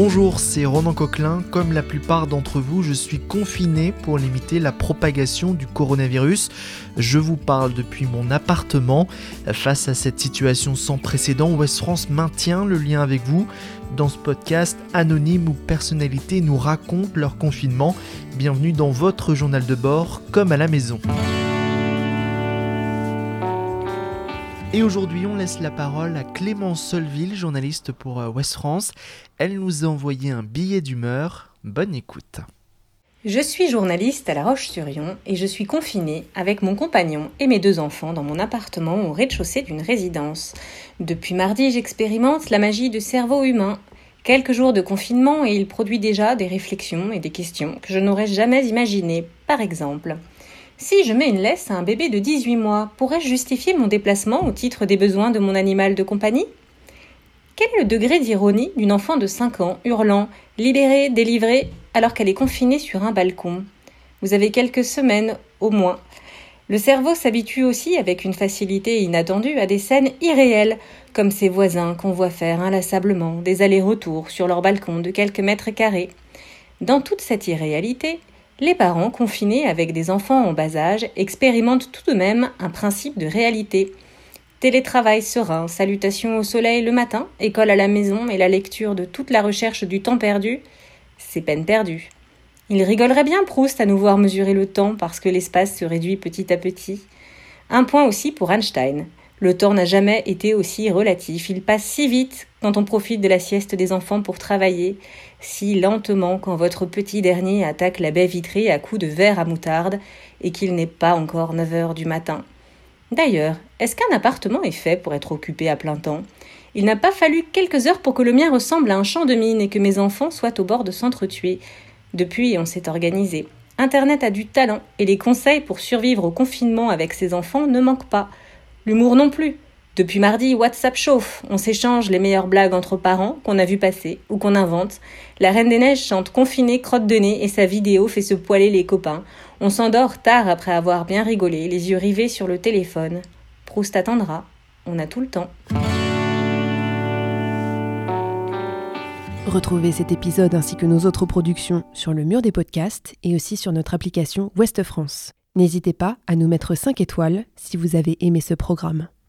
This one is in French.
Bonjour, c'est Ronan Coquelin. Comme la plupart d'entre vous, je suis confiné pour limiter la propagation du coronavirus. Je vous parle depuis mon appartement. Face à cette situation sans précédent, West France maintient le lien avec vous. Dans ce podcast, anonymes ou personnalités nous racontent leur confinement. Bienvenue dans votre journal de bord, comme à la maison. Et aujourd'hui, on laisse la parole à Clémence Solville, journaliste pour euh, West France. Elle nous a envoyé un billet d'humeur. Bonne écoute. Je suis journaliste à La Roche-sur-Yon et je suis confinée avec mon compagnon et mes deux enfants dans mon appartement au rez-de-chaussée d'une résidence. Depuis mardi, j'expérimente la magie du cerveau humain. Quelques jours de confinement et il produit déjà des réflexions et des questions que je n'aurais jamais imaginées. Par exemple, si je mets une laisse à un bébé de 18 mois, pourrais-je justifier mon déplacement au titre des besoins de mon animal de compagnie? Quel est le degré d'ironie d'une enfant de 5 ans hurlant Libérée, délivrée, alors qu'elle est confinée sur un balcon? Vous avez quelques semaines, au moins. Le cerveau s'habitue aussi avec une facilité inattendue à des scènes irréelles, comme ces voisins qu'on voit faire inlassablement des allers-retours sur leur balcon de quelques mètres carrés. Dans toute cette irréalité, les parents confinés avec des enfants en bas âge expérimentent tout de même un principe de réalité. Télétravail serein, salutations au soleil le matin, école à la maison et la lecture de toute la recherche du temps perdu, c'est peine perdue. Il rigolerait bien Proust à nous voir mesurer le temps parce que l'espace se réduit petit à petit. Un point aussi pour Einstein. Le temps n'a jamais été aussi relatif. Il passe si vite quand on profite de la sieste des enfants pour travailler, si lentement quand votre petit dernier attaque la baie vitrée à coups de verre à moutarde et qu'il n'est pas encore 9 heures du matin. D'ailleurs, est-ce qu'un appartement est fait pour être occupé à plein temps? Il n'a pas fallu quelques heures pour que le mien ressemble à un champ de mine et que mes enfants soient au bord de s'entretuer. Depuis, on s'est organisé. Internet a du talent et les conseils pour survivre au confinement avec ses enfants ne manquent pas. L'humour non plus. Depuis mardi, WhatsApp chauffe. On s'échange les meilleures blagues entre parents qu'on a vu passer ou qu'on invente. La Reine des Neiges chante confinée, crotte de nez et sa vidéo fait se poiler les copains. On s'endort tard après avoir bien rigolé, les yeux rivés sur le téléphone. Proust attendra. On a tout le temps. Retrouvez cet épisode ainsi que nos autres productions sur le mur des podcasts et aussi sur notre application Ouest France. N'hésitez pas à nous mettre 5 étoiles si vous avez aimé ce programme.